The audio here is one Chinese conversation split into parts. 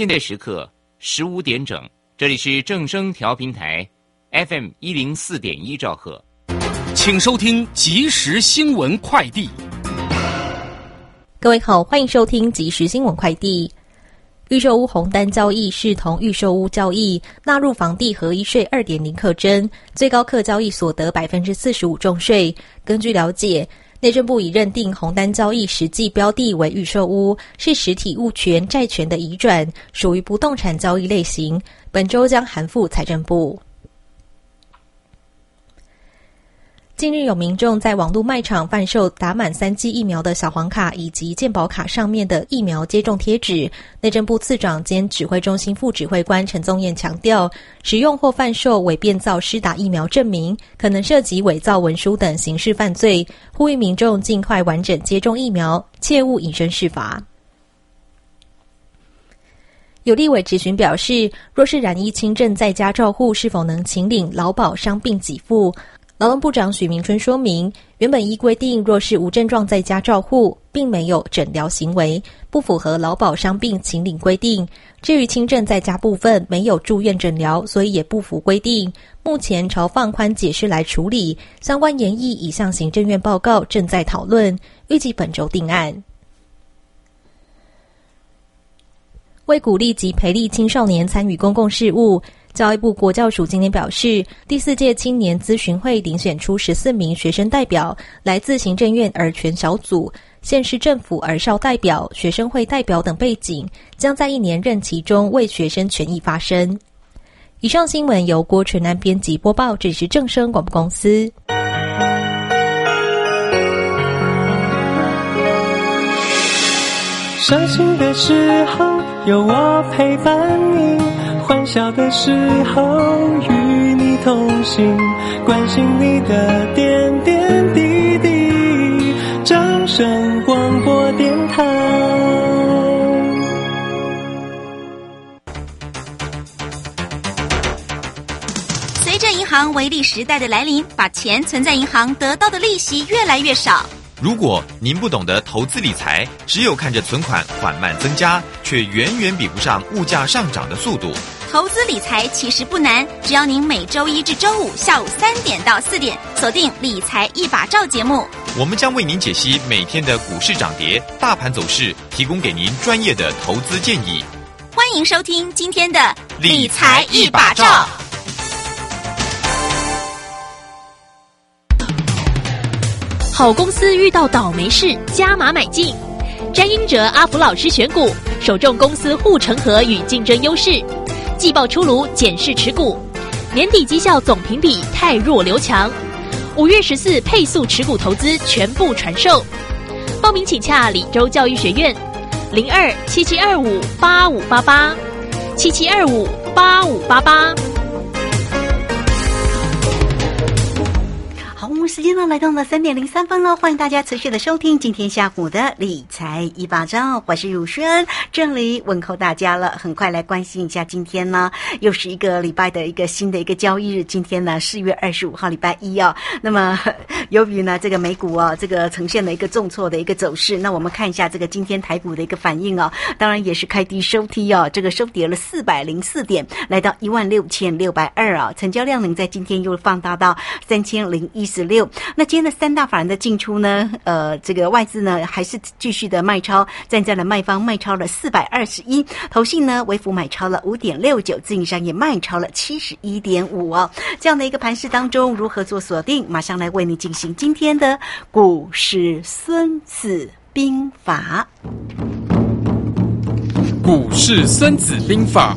现在时刻十五点整，这里是正声调频台，FM 一零四点一兆赫，请收听即时新闻快递。各位好，欢迎收听即时新闻快递。预售屋红单交易视同预售屋交易，纳入房地合一税二点零课征，最高课交易所得百分之四十五重税。根据了解。内政部已认定红单交易实际标的为预售屋，是实体物权债权的移转，属于不动产交易类型。本周将函复财政部。近日有民众在网络卖场贩售打满三剂疫苗的小黄卡以及健保卡上面的疫苗接种贴纸。内政部次长兼指挥中心副指挥官陈宗彦强调，使用或贩售伪变造施打疫苗证明，可能涉及伪造文书等刑事犯罪，呼吁民众尽快完整接种疫苗，切勿以身试法。有立委质询表示，若是染疫轻症在家照护，是否能请领劳保伤病给付？劳动部长许明春说明，原本依规定，若是无症状在家照护，并没有诊疗行为，不符合劳保伤病请领规定。至于轻症在家部分，没有住院诊疗，所以也不符规定。目前朝放宽解释来处理，相关研议已向行政院报告，正在讨论，预计本周定案。为鼓励及培力青少年参与公共事务。教育部国教署今天表示，第四届青年咨询会遴选出十四名学生代表，来自行政院儿权小组、县市政府儿少代表、学生会代表等背景，将在一年任期中为学生权益发声。以上新闻由郭纯南编辑播报，这里是正声广播公司。伤心的时候有我陪伴你。欢笑的时候与你同行，关心你的点点滴滴。掌声广播电台。随着银行微利时代的来临，把钱存在银行得到的利息越来越少。如果您不懂得投资理财，只有看着存款缓慢增加，却远远比不上物价上涨的速度。投资理财其实不难，只要您每周一至周五下午三点到四点锁定《理财一把照》节目，我们将为您解析每天的股市涨跌、大盘走势，提供给您专业的投资建议。欢迎收听今天的《理财一把照》。好公司遇到倒霉事，加码买进。詹英哲、阿福老师选股，首重公司护城河与竞争优势。季报出炉，检视持股，年底绩效总评比太弱留强。五月十四配速持股投资全部传授，报名请洽李州教育学院，零二七七二五八五八八七七二五八五八八。时间呢来到了三点零三分了，欢迎大家持续的收听今天下午的理财一把照，我是汝轩，这里问候大家了。很快来关心一下，今天呢又是一个礼拜的一个新的一个交易日，今天呢四月二十五号礼拜一哦。那么 由于呢这个美股啊这个呈现了一个重挫的一个走势，那我们看一下这个今天台股的一个反应哦，当然也是开低收低哦，这个收跌了四百零四点，来到一万六千六百二啊，成交量能在今天又放大到三千零一十六。那今天的三大法人的进出呢？呃，这个外资呢还是继续的卖超，站在了卖方卖超了四百二十一，投信呢微幅买超了五点六九，自营商也卖超了七十一点五哦。这样的一个盘势当中，如何做锁定？马上来为你进行今天的股市孙子兵法。股市孙子兵法。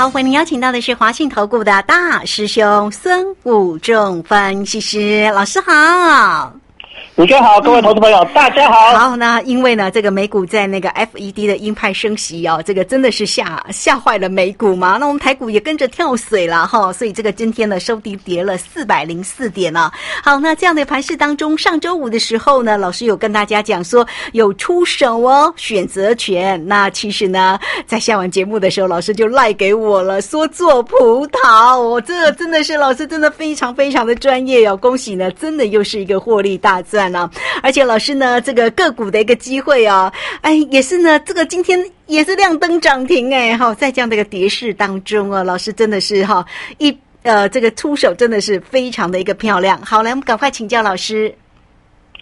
好，欢迎邀请到的是华信投顾的大师兄孙武仲分析师老师好。主持人好，各位投资朋友，大家好。好，那因为呢，这个美股在那个 FED 的鹰派升息哦，这个真的是吓吓坏了美股嘛。那我们台股也跟着跳水了哈，所以这个今天呢收低跌了四百零四点呢。好，那这样的盘势当中，上周五的时候呢，老师有跟大家讲说有出手哦，选择权。那其实呢，在下完节目的时候，老师就赖给我了，说做葡萄。我这真的是老师真的非常非常的专业哦，恭喜呢，真的又是一个获利大赚那。而且老师呢，这个个股的一个机会啊，哎，也是呢，这个今天也是亮灯涨停哎，哈，在这样的一个跌势当中啊，老师真的是哈一呃，这个出手真的是非常的一个漂亮。好，来我们赶快请教老师。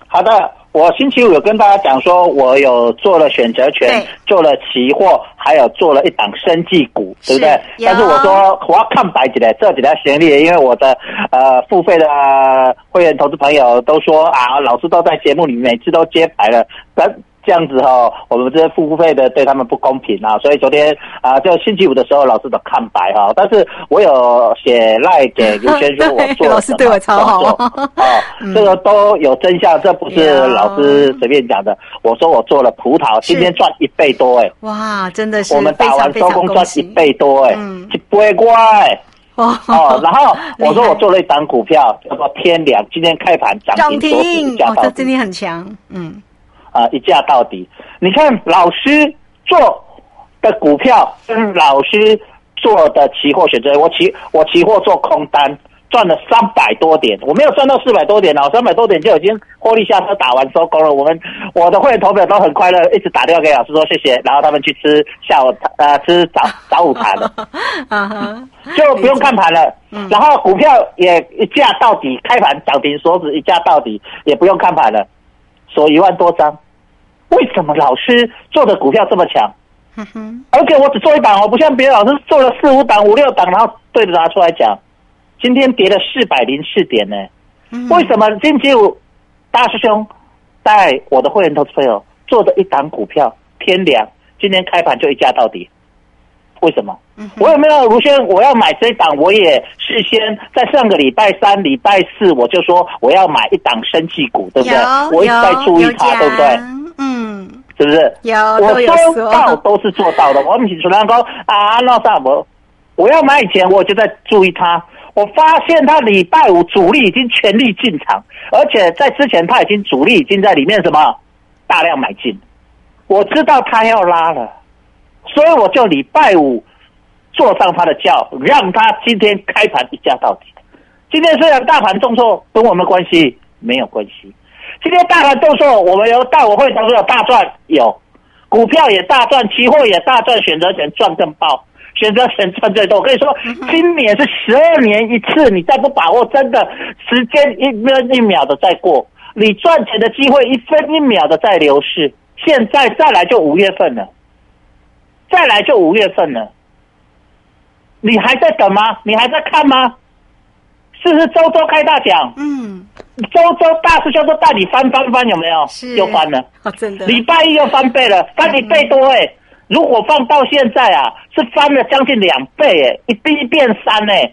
好的，我星期五有跟大家讲说，我有做了选择权，做了期货，还有做了一档生技股，对不对？但是我说我要看白纸的，这几条行李，因为我的呃付费的会员投资朋友都说啊，老师都在节目里每次都揭牌了，但。这样子哈，我们这些付费的对他们不公平啊，所以昨天啊，就星期五的时候，老师都看白哈。但是我有写赖给 刘先生，我做老师对我超好。啊，这个都有真相，这不是老师随便讲的。我说我做了葡萄，今天赚一倍多哎，哇，真的是我们打完收工赚一倍多哎，不会乖哦。然后我说我做了一档股票叫做天良，今天开盘涨停，哦，这今天很强，嗯。啊，一价到底！你看老师做的股票跟老师做的期货选择，我期我期货做空单赚了三百多点，我没有赚到四百多点哦，三百多点就已经获利下车打完收工了。我们我的会员投票都很快乐，一直打电话给老师说谢谢，然后他们去吃下午呃吃早早午餐了，就不用看盘了。然后股票也一价到底，开盘涨停锁止一价到底，也不用看盘了，锁一万多张。为什么老师做的股票这么强？而且我只做一档，我不像别的老师做了四五档、五六档，然后对着拿出来讲。今天跌了四百零四点呢？为什么星期五大师兄带我的会员投资朋友做的一档股票天凉，今天开盘就一价到底？为什么？我有没有如轩？我要买这一档，我也事先在上个礼拜三、礼拜四我就说我要买一档生气股，对不对？我一直在注意它，对不对？嗯，是不是？有，我 说到都是做到的。我们主持人说啊，那啥我我要买以前我就在注意他。我发现他礼拜五主力已经全力进场，而且在之前他已经主力已经在里面什么大量买进。我知道他要拉了。所以我就礼拜五坐上他的轿，让他今天开盘一价到底。今天虽然大盘重挫，跟我们关系没有关系。今天大盘动作，我们有大我会当中有大赚，有股票也大赚，期货也大赚，选择权赚更爆，选择权赚最多。我跟你说，今年是十二年一次，你再不把握，真的时间一分一秒的在过，你赚钱的机会一分一秒的在流逝。现在再来就五月份了。再来就五月份了，你还在等吗？你还在看吗？是不是周周开大奖？嗯，周周大师兄都带你翻翻翻，有没有？是，又翻了。哦，真的。礼拜一又翻倍了，翻一倍多哎！如果放到现在啊，是翻了将近两倍哎，一一变三哎。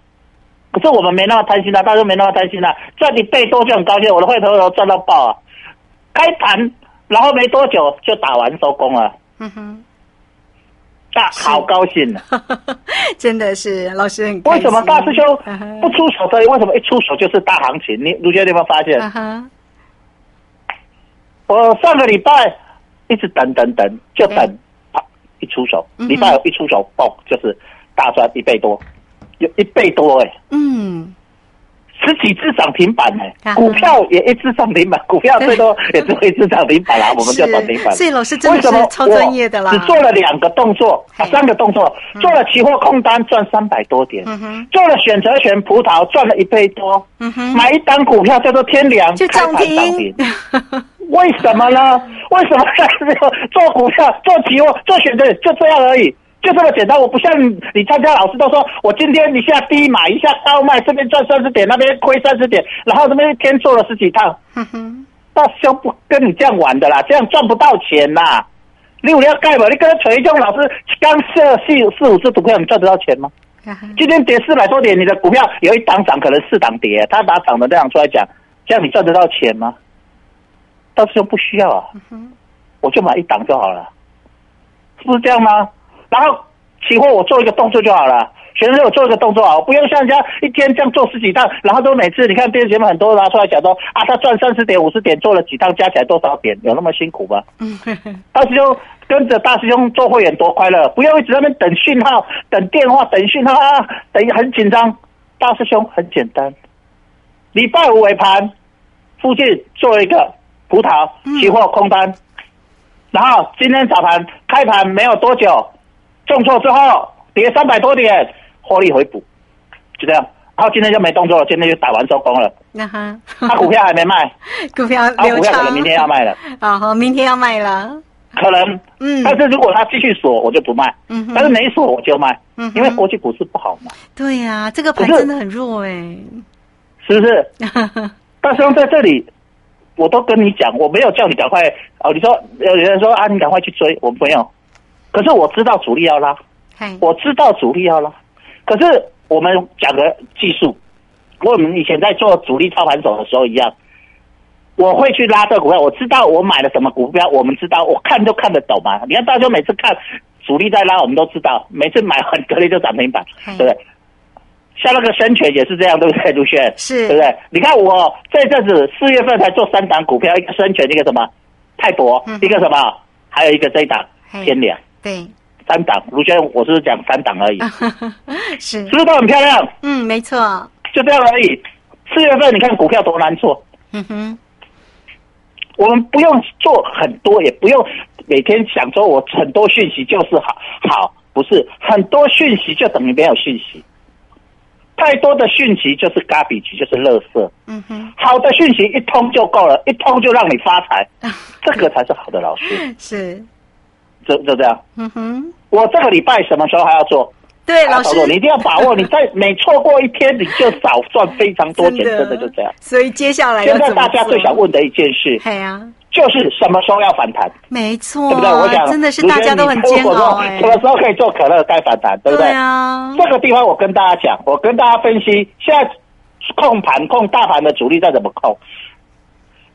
可是我们没那么贪心啊，大家没那么贪心啊，赚一倍多就很高兴。我的会头都赚到爆啊！开盘然后没多久就打完收工了。嗯哼。大好高兴呢，真的是老师很为什么大师兄 不出手？所以为什么一出手就是大行情？你卢学你有没有发现？我上个礼拜一直等等等，就等一出手，礼拜一出手，嘣，就是大赚一倍多，有一倍多哎。嗯。十几只涨停板呢，股票也一只涨停板，股票最多也只会一只涨停板啦，我们叫涨停板。所以老师真的是超专业的啦。只做了两个动作，三个动作，做了期货空单赚三百多点，做了选择权葡萄赚了一倍多，买一单股票叫做天良，就涨停。为什么呢？为什么做股票、做期货、做选择就这样而已？就这么简单，我不像你参加老师都说，我今天一下低买一下高卖，这边赚三十点，那边亏三十点，然后这边一天做了十几趟，大兄不跟你这样玩的啦，这样赚不到钱啦。你有要盖吧？你跟锤中老师刚设四四五只股票，你赚得到钱吗？今天跌四百多点，你的股票有一档涨，可能四档跌，他把涨的这样出来讲，这样你赚得到钱吗？大师兄不需要啊，我就买一档就好了，是不是这样吗？然后期货我做一个动作就好了。学生我做一个动作啊，不用像人家一天这样做十几趟，然后都每次你看电视节目很多拿出来讲说啊，他赚三十点五十点做了几趟，加起来多少点，有那么辛苦吗？嗯大师兄跟着大师兄做会员多快乐，不要一直在那边等讯号、等电话、等讯号啊，等很紧张。大师兄很简单，礼拜五尾盘附近做一个葡萄期货空单，然后今天早盘开盘没有多久重挫之后跌三百多点。获利回补，就这样。然后今天就没动作了，今天就打完收工了。那哈，他股票还没卖，股票他股票可能明天要卖了。啊，好，明天要卖了。可能，嗯。但是如果他继续锁，我就不卖。嗯。但是没锁，我就卖。嗯。因为国际股市不好嘛。对呀，这个盘真的很弱哎。是不是？大兄在这里，我都跟你讲，我没有叫你赶快哦。你说有人说啊，你赶快去追，我没有。可是我知道主力要拉，我知道主力要拉。可是我们讲的技术，跟我们以前在做主力操盘手的时候一样，我会去拉这股票。我知道我买了什么股票，我们知道，我看都看得懂嘛。你看大家每次看主力在拉，我们都知道，每次买完隔天就涨停板，对不对？像那个深全也是这样，对不对？卢轩是，对不对？你看我这阵子四月份才做三档股票，一个深全，一个什么泰博，一个什么，还有一个这一档天良，对。三档，卢轩，我是讲三档而已，是，是不是都很漂亮？嗯，没错，就这样而已。四月份你看股票多难做，嗯哼，我们不用做很多，也不用每天想说我很多讯息就是好，好不是很多讯息就等于没有讯息，太多的讯息就是 garbage，，就是垃圾。嗯哼，好的讯息一通就够了，一通就让你发财，这个才是好的老师。是。就就这样，嗯哼，我这个礼拜什么时候还要做？对，老师，你一定要把握，你在每 错过一天，你就少赚非常多钱，真的就这样。所以接下来，现在大家最想问的一件事，对呀，就是什么时候要反弹？没错，对不对？我想真的是大家都很煎熬。什么时候可以做可乐该反弹？对不对？啊，这个地方我跟大家讲，我跟大家分析，现在控盘控大盘的主力在怎么控？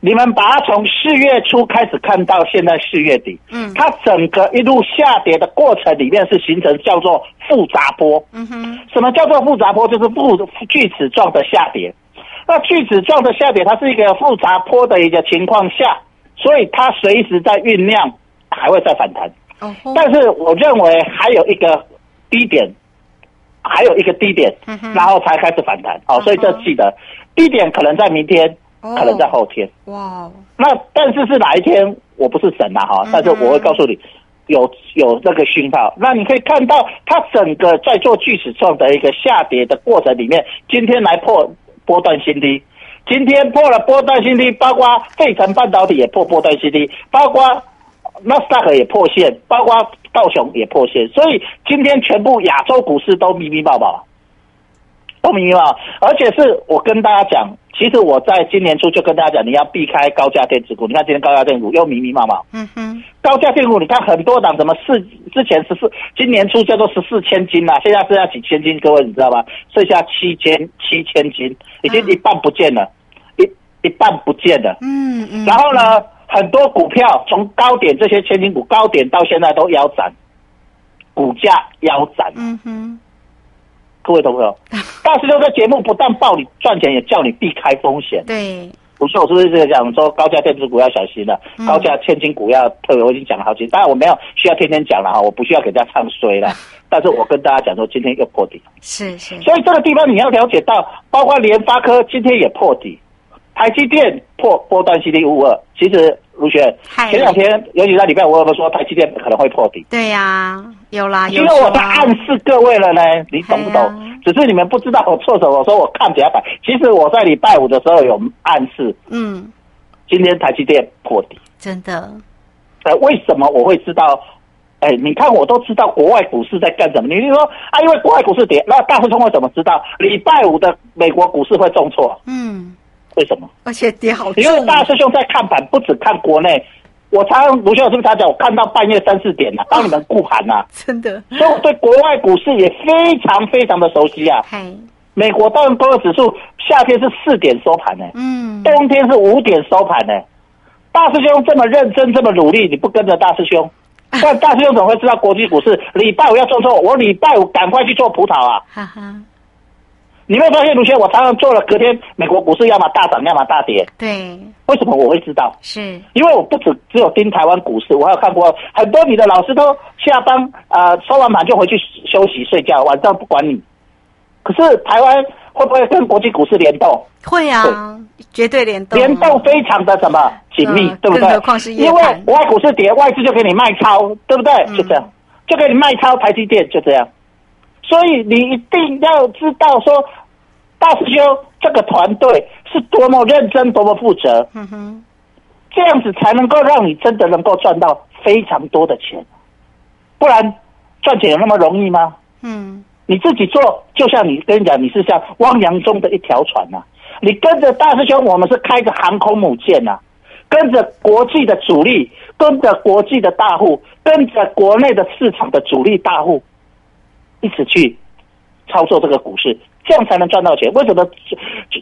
你们把它从四月初开始看到现在四月底，嗯，它整个一路下跌的过程里面是形成叫做复杂波，嗯哼，什么叫做复杂波？就是复锯齿状的下跌。那锯齿状的下跌，它是一个复杂波的一个情况下，所以它随时在酝酿，还会再反弹。哦，但是我认为还有一个低点，还有一个低点，然后才开始反弹。哦，所以这记得低点可能在明天。可能在后天哇，那但是是哪一天？我不是神呐哈，但是我会告诉你，有有那个讯号。那你可以看到，它整个在做锯齿状的一个下跌的过程里面，今天来破波段新低，今天破了波段新低，包括费城半导体也破波段新低，包括纳斯达克也破线，包括道琼也破线，所以今天全部亚洲股市都密密麻麻，都密密麻麻，而且是我跟大家讲。其实我在今年初就跟大家讲，你要避开高价电子股。你看今天高价电子股又迷迷茫茫。嗯哼，高价电子股，你看很多档怎么四之前十四，今年初叫做十四千斤呐，现在剩下几千斤，各位你知道吗？剩下七千七千斤，已经一半不见了，一一半不见了。嗯嗯。然后呢，很多股票从高点这些千金股高点到现在都腰斩，股价腰斩。嗯哼。各位同学，大师兄的节目不但报你赚钱，也叫你避开风险。对，不是我是不是讲说高价电子股要小心了，高价千金股要特别，我已经讲了好几，当然我没有需要天天讲了哈，我不需要给大家唱衰了。但是我跟大家讲说，今天又破底，是是，所以这个地方你要了解到，包括联发科今天也破底，台积电破波段 CD 五二，其实。卢轩，前两天尤其在礼拜五，我们说台积电可能会破底。对呀，有啦，因为我在暗示各位了呢，你懂不懂？只是你们不知道我错什么。我说我看起来板，其实我在礼拜五的时候有暗示。嗯，今天台积电破底，真的。呃，为什么我会知道？哎，你看我都知道国外股市在干什么。你就说啊，因为国外股市跌，那大师兄会怎么知道礼拜五的美国股市会重挫？嗯。为什么？而且跌好因为大师兄在看盘，不止看国内。我常卢兄是不是他讲？我看到半夜三四点了，帮你们顾盘呐。真的，所以我对国外股市也非常非常的熟悉啊。美国道琼工业指数夏天是四点收盘呢，嗯，冬天是五点收盘呢。大师兄这么认真，这么努力，你不跟着大师兄，但大师兄怎么会知道国际股市礼拜五要做错？我礼拜五赶快去做葡萄啊！哈哈，你没有发现，卢轩，我常常做了，隔天美国股市要么大涨，要么大跌。对，为什么我会知道？是，因为我不止只有盯台湾股市，我还有看过很多你的老师都下班呃收完盘就回去休息睡觉，晚上不管你。可是台湾会不会跟国际股市联动？会啊，绝对联动，联动非常的什么紧密，嗯对不对？更何况是因为外股市跌，外资就给你卖超，对不对？嗯就这样，就给你卖超台积电，就这样。所以你一定要知道说，大师兄这个团队是多么认真，多么负责，嗯哼，这样子才能够让你真的能够赚到非常多的钱。不然赚钱有那么容易吗？嗯，你自己做，就像你跟你讲，你是像汪洋中的一条船呐、你跟着大师兄，我们是开着航空母舰呐、跟着国际的主力，跟着国际的大户，跟着国内的市场的主力大户，一起去操作这个股市，这样才能赚到钱。为什么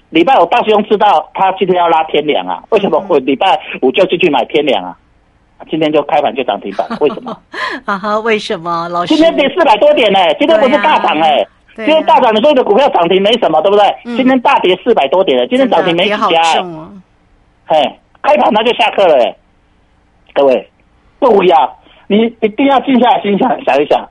礼拜五大师兄知道他今天要拉天梁啊？为什么我礼拜五就进去买天梁啊？今天就开盘就涨停板，为什么？啊哈，为什么老师？今天跌四百多点呢、今天不是大涨哎、今天大涨，你说你的股票涨停没什么，对不对？嗯今天大跌四百多点了，今天涨停没几家、欸，重哦，开盘它就下课了、欸，各位不一样，你一定要静下来心想想一想，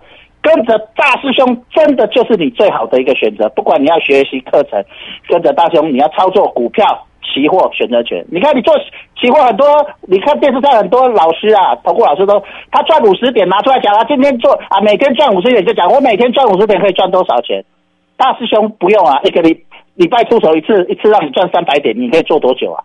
跟着大师兄真的就是你最好的一个选择。不管你要学习课程，跟着大师兄，你要操作股票、期货、选择权。你看你做期货很多，你看电视上很多老师啊，投顾老师都他赚五十点拿出来讲啊，今天做啊，每天赚五十点就讲我每天赚五十点可以赚多少钱。大师兄不用啊，一个礼礼拜出手一次，一次让你赚三百点，你可以做多久啊？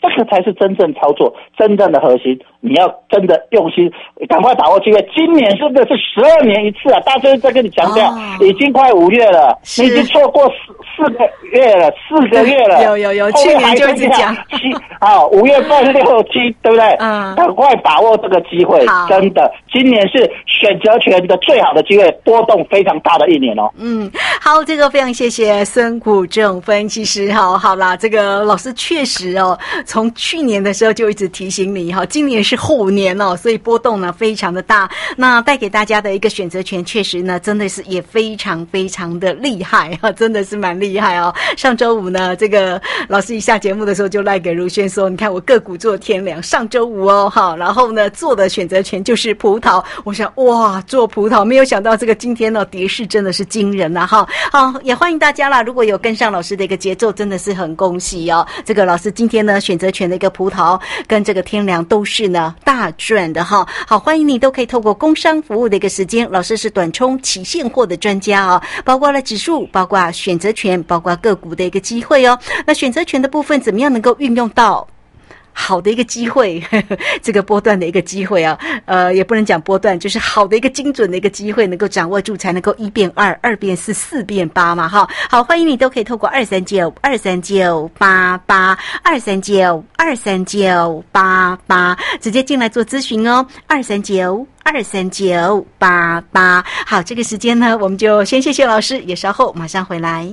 这个才是真正操作，真正的核心。你要真的用心，赶快把握机会。今年真的是十二年一次啊！大家在跟你强调，哦已经快五月了，你已经错过四四个月了，四个月了。有有有去年就一直剩下讲七啊，五月份六七，对不对？嗯赶快把握这个机会，真的，今年是选择权的最好的机会，波动非常大的一年哦。嗯，好，这个非常谢谢孙谷正分析师哈。好啦，这个老师确实哦，从去年的时候就一直提醒你哈，今年是后年哦，所以波动呢非常的大。那带给大家的一个选择权，确实呢真的是也非常非常的厉害哈，真的是蛮厉害哦。上周五呢，这个老师一下节目的时候就赖给如轩说，你看我个股做天良，上周五哦哈，然后呢做的选择权就是葡萄，我想哇做葡萄，没有想到这个今天呢跌势真的是惊人呐、哈。好，也欢迎大家啦，如果有跟上老师的一个节奏，真的是很恭喜哦。这个老师今天呢选择权的一个葡萄跟这个天良都是呢大赚的哈。好，欢迎你都可以透过工商服务的一个时间，老师是短冲起现货的专家啊，包括了指数，包括选择权，包括个股的一个机会哦。那选择权的部分怎么样能够运用到？好的一个机会，呵 呵这个波段的一个机会啊，呃，也不能讲波段，就是好的一个精准的一个机会，能够掌握住，才能够一变二，二变四，四变八嘛，哈。好，欢迎你都可以透过二三九二三九八八二三九二三九八八直接进来做咨询哦，二三九。二三九八八，好，这个时间呢，我们就先谢谢老师，也稍后马上回来。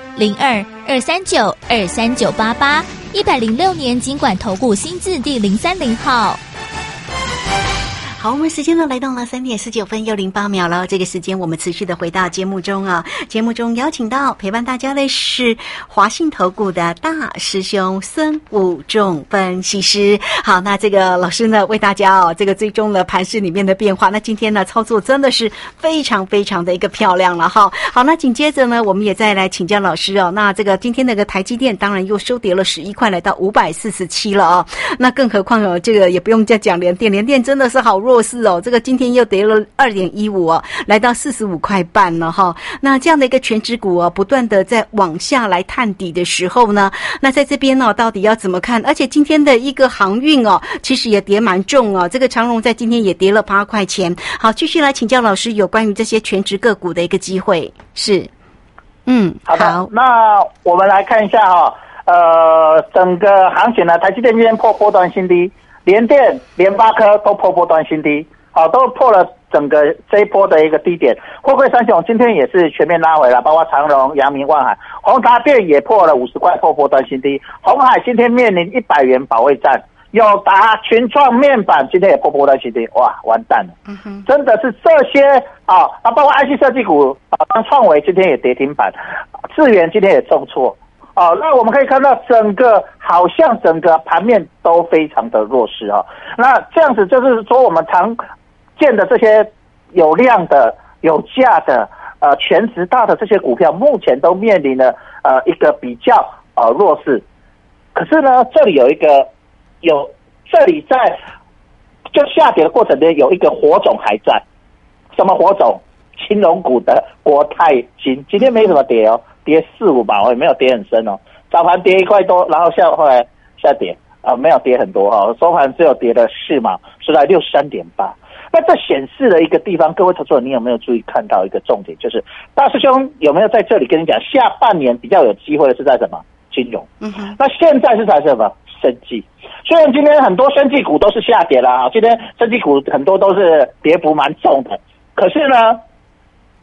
零二二三九二三九八八，一百零六年经管投顾新字第零三零号。好，我们时间呢来到了三点十九分又零八秒了。这个时间我们持续的回到节目中啊，节目中邀请到陪伴大家的是华信投顾的大师兄孙武仲分析师。好，那这个老师呢为大家哦，这个追踪了盘市里面的变化。那今天呢操作真的是非常非常的一个漂亮了哈。好，那紧接着呢，我们也再来请教老师哦。那这个今天那个台积电当然又收跌了十一块，来到五百四十七了啊、那更何况哦，这个也不用再讲连电，连电真的是好弱。弱势哦，这个今天又跌了二点一五哦，来到四十五块半了哈。那这样的一个全指股哦，不断的在往下来探底的时候呢，那在这边呢，到底要怎么看？而且今天的一个航运哦，其实也跌蛮重哦，这个长荣在今天也跌了八块钱。好，继续来请教老师有关于这些全职个股的一个机会是，嗯，好的，那我们来看一下哈。呃，整个行情呢，台积电今天破波段新低，联电、联发科都破波段新低，好，都破了整个这一波的一个低点。货柜三雄今天也是全面拉回了，包括长荣、阳明、万海、宏达电也破了五十块破波段新低。红海今天面临一百元保卫战，友达、群创面板今天也破波段新低，哇，完蛋了！真的是这些啊，啊，包括 IC 设计股啊，像创维今天也跌停板，智源今天也重挫。哦，那我们可以看到，整个好像整个盘面都非常的弱势啊。那这样子就是说，我们常见的这些有量的、有价的、呃全值大的这些股票，目前都面临了呃一个比较呃弱势。可是呢，这里有一个有，这里在就下跌的过程中有一个火种还在，什么火种？青龙股的国泰金今天没什么跌哦。跌四五吧，我也没有跌很深哦。早盘跌一块多，然后下后来下跌啊，没有跌很多哈。收盘只有跌了四毛，是在六十三点八。那这显示了一个地方，各位投资者，你有没有注意看到一个重点？就是大师兄有没有在这里跟你讲，下半年比较有机会的是在什么？金融。嗯哼。那现在是在什么？生技。虽然今天很多生技股都是下跌了啊，今天生技股很多都是跌幅蛮重的。可是呢，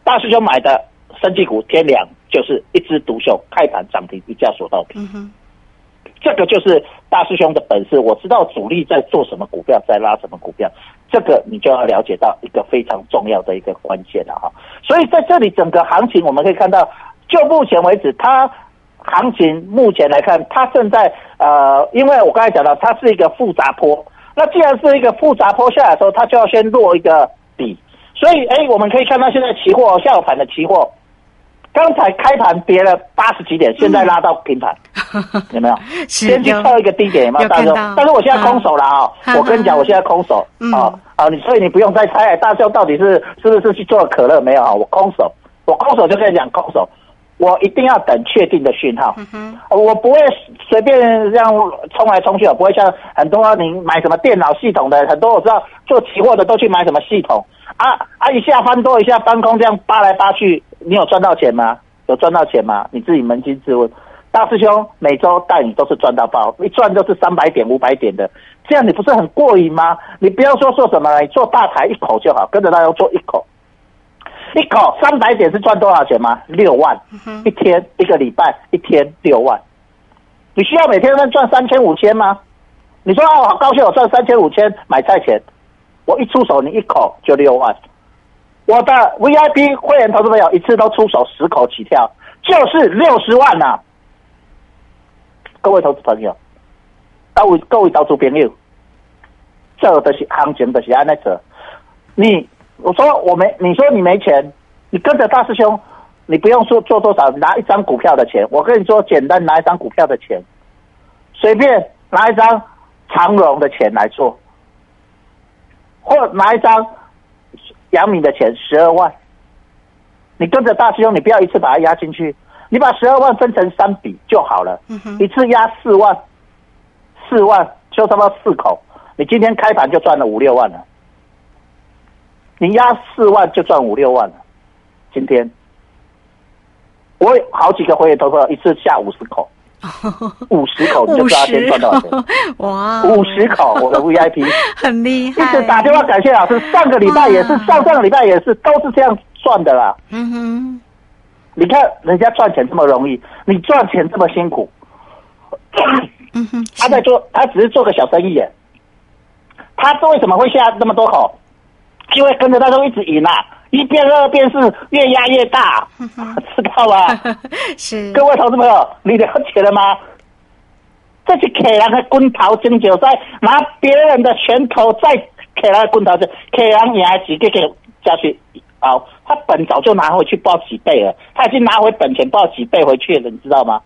大师兄买的生技股天良。就是一枝独秀，开盘涨停，一价锁到底。这个就是大师兄的本事。我知道主力在做什么股票，在拉什么股票，这个你就要了解到一个非常重要的一个关键了哈。所以在这里整个行情，我们可以看到，就目前为止，它行情目前来看，它正在呃，因为我刚才讲到，它是一个复杂坡。那既然是一个复杂坡下来的时候，它就要先落一个底。所以，哎，我们可以看到现在期货下午盘的期货。刚才开盘跌了八十几点，现在拉到平盘，有没有？先去测一个低点，有没有？大兄，但是我现在空手了啊！我跟你讲，我现在空手啊啊！你所以你不用再猜，大兄到底是是不是去做可乐没有啊？我空手，我空手就跟你讲空手，我一定要等确定的讯号，我不会随便这样冲来冲去，我不会像很多你买什么电脑系统的，很多我知道做期货的都去买什么系统啊啊！一下翻多，一下翻空，这样扒来扒去。你有赚到钱吗？有赚到钱吗？你自己扪心自问。大师兄每周带你都是赚到爆，一赚就是三百点、五百点的，这样你不是很过瘾吗？你不要说做什么，你做大台一口就好，跟着大家做一口，一口三百点是赚多少钱吗？六万一天，一个礼拜一天六万。你需要每天能赚三千五千吗？你说啊，我好高兴，我赚三千五千买菜钱，我一出手你一口就六万。我的 VIP 会员投资朋友一次都出手十口起跳，就是六十万呐！各位投资朋友，各位各位投资朋友，这的是行情的是安那者。你我说我没，你说你没钱，你跟着大师兄，你不用说做多少，拿一张股票的钱。我跟你说，简单拿一张股票的钱，随便拿一张长荣的钱来做，或拿一张。杨敏的钱十二万，你跟着大师兄，你不要一次把它压进去，你把十二万分成三笔就好了。一次压四万，四万就差不多四口，你今天开盘就赚了五六万了。你压四万就赚五六万了，今天我好几个会员都说一次下五十口。五十口你就知道先赚多少钱 哇！五十口我的 VIP 很厉害，一直打电话感谢老师。上个礼拜也是，上上个礼拜也是，都是这样赚的啦。嗯哼，你看人家赚钱这么容易，你赚钱这么辛苦。嗯哼，他在做，他只是做个小生意耶。他是为什么会下那么多口？因为跟着他都一直赢啊。一变二变四，越压越大，知道吧？是各位投资朋友，你了解了吗？这是客人的滚头争就在拿别人的拳头在客人的滚头争，客人也几个给下去好？他本早就拿回去报几倍了，他已经拿回本钱报几倍回去了，你知道吗？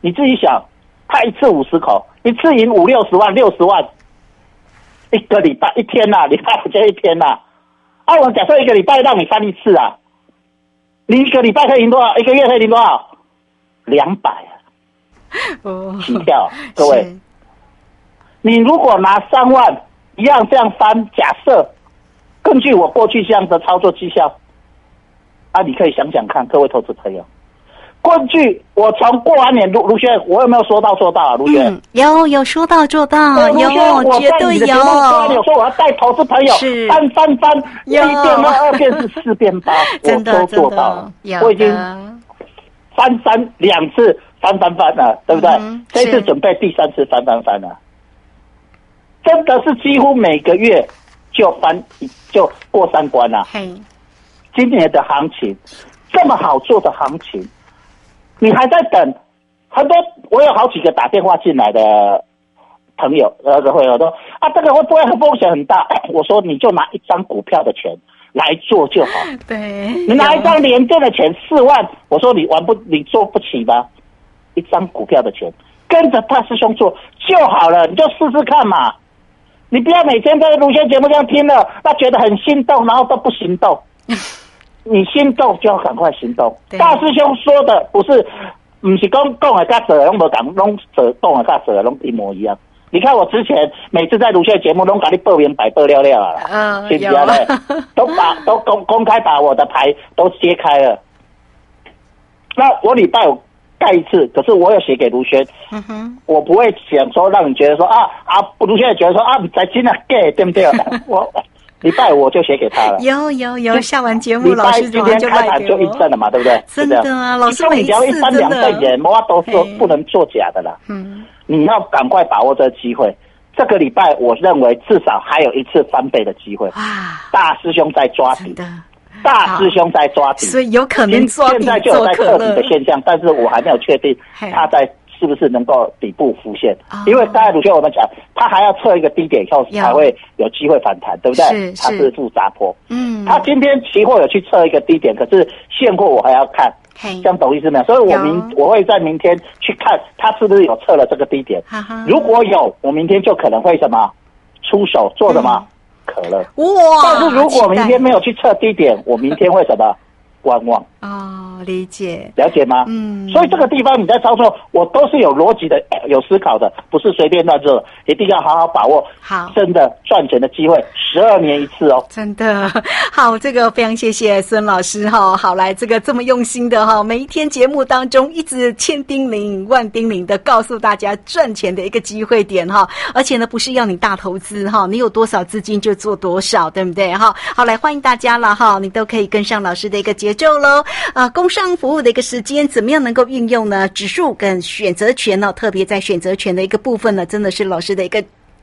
你自己想，他一次五十口，一次赢五六十万、六十万，一个礼拜一天呐、礼拜五就一天呐、啊，我假设一个礼拜让你翻一次啊，你一个礼拜可以赢多少？一个月可以赢多少？两百啊，哦，起跳，各位。你如果拿三万一样这样翻，假设根据我过去这样的操作绩效，啊，你可以想想看，各位投资朋友，根据我从过完年卢卢轩，我有没有说到做到啊？卢轩，嗯，有有说到做到，有我绝对有。我，说我要带投资朋友是。翻翻翻，一变二，二变四，四变八，我都做到了，我已经的翻翻两次，翻翻翻了，对不对？嗯这次准备第三次翻翻翻了，真的是几乎每个月就翻就过三关了。嘿，今年的行情这么好做的行情，你还在等？很多我有好几个打电话进来的朋友，呃，会有说啊，这个会不会风险很大？我说你就拿一张股票的钱来做就好。对，你拿一张连电的钱四万，我说你玩不，你做不起吗？一张股票的钱，跟着大师兄做就好了，你就试试看嘛。你不要每天在录线节目这样听了，那觉得很心动，然后都不行动。你心动就要赶快行动。大师兄说的不是，不是讲讲的跟做的拢无讲，拢做动的跟做的拢一模一样。你看我之前每次在录线节目拢搞你报名白报料料了啦。嗯，是不？都把都公公开把我的牌都揭开了。那我礼拜五盖一次，可是我有写给卢轩，嗯哼，我不会想说让你觉得说啊啊，卢轩也觉得说啊，你才真的 gay 对不对？我 礼拜五我就写给他了。有有有，下完节目礼拜老师今天就开盘就印证了嘛，对不对？真是的啊，老师你每一次只要一翻两真的，瞪眼，我都说不能作假的啦。嗯，你要赶快把握这个机会。这个礼拜我认为至少还有一次翻倍的机会。哇，大师兄在抓底，大师兄在抓底，所以有可能现抓底现在就有在测底的现象，但是我还没有确定他在是不是能够底部浮现？哦，因为刚才鲁轩我们讲，它还要测一个低点以后才会有机会反弹，对不对？是是。它是负砸坡，嗯，它今天期货有去测一个低点，可是现货我还要看，嘿。这，样懂意思没有？所以我明我会在明天去看它是不是有测了这个低点，哈哈，如果有，我明天就可能会什么？出手做什么？可乐。哇，但是如果明天没有去测低点，我明天会什么观望，哦，理解，了解吗？嗯所以这个地方你在操作，我都是有逻辑的、有思考的，不是随便乱做的，一定要好好把握好。真的赚钱的机会，十二年一次哦。真的 好，这个非常谢谢孙老师哈。好，来这个这么用心的哈，每一天节目当中一直千叮咛万叮咛的告诉大家赚钱的一个机会点哈，而且呢不是要你大投资哈，你有多少资金就做多少，对不对哈？好，来欢迎大家了哈，你都可以跟上老师的一个节奏喽。啊，工商服务的一个时间怎么样能够运用呢？指数跟选择权呢，特别在选择权的一个部分呢，真的是老师的一个。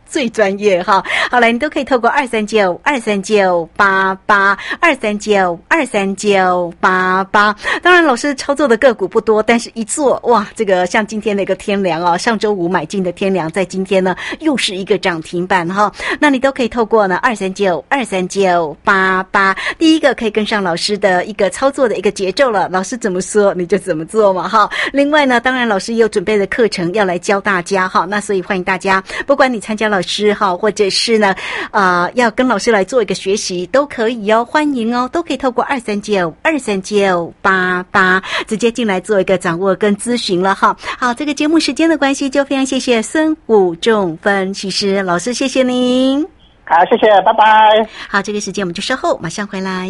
最专业哈，好来，你都可以透过二三九二三九八八二三九二三九八八。当然，老师操作的个股不多，但是一做哇，这个像今天的一个天良哦，上周五买进的天良，在今天呢又是一个涨停板哈。那你都可以透过呢二三九二三九八八，第一个可以跟上老师的一个操作的一个节奏了，老师怎么说你就怎么做嘛哈。另外呢，当然老师也有准备的课程要来教大家哈，那所以欢迎大家，不管你参加了老师哈，或者是呢，呃，要跟老师来做一个学习都可以哦，欢迎哦，都可以透过二三九二三九八八直接进来做一个掌握跟咨询了哈。好，这个节目时间的关系，就非常谢谢孙武仲分析师老师，谢谢您。好，谢谢，拜拜。好，这个时间我们就稍后马上回来。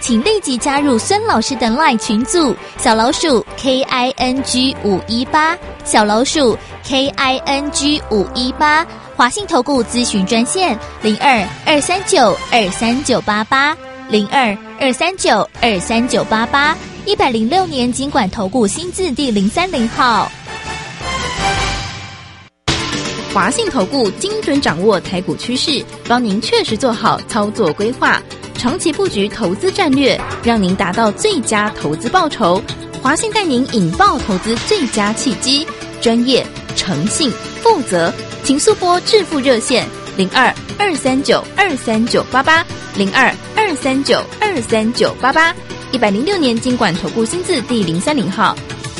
请立即加入孙老师的 LINE 群组，小老鼠 K I N G 五一八，小老鼠 K I N G 五一八，华信投顾咨询专线零二二三九二三九八八零二二三九二三九八八，一百零六年经管投顾新字第零三零号。华信投顾精准掌握台股趋势，帮您确实做好操作规划，长期布局投资战略，让您达到最佳投资报酬。华信带您引爆投资最佳契机，专业、诚信、负责，请速拨致富热线零二二三九二三九八八零二二三九二三九八八，一百零六年经管投顾新字第零三零号。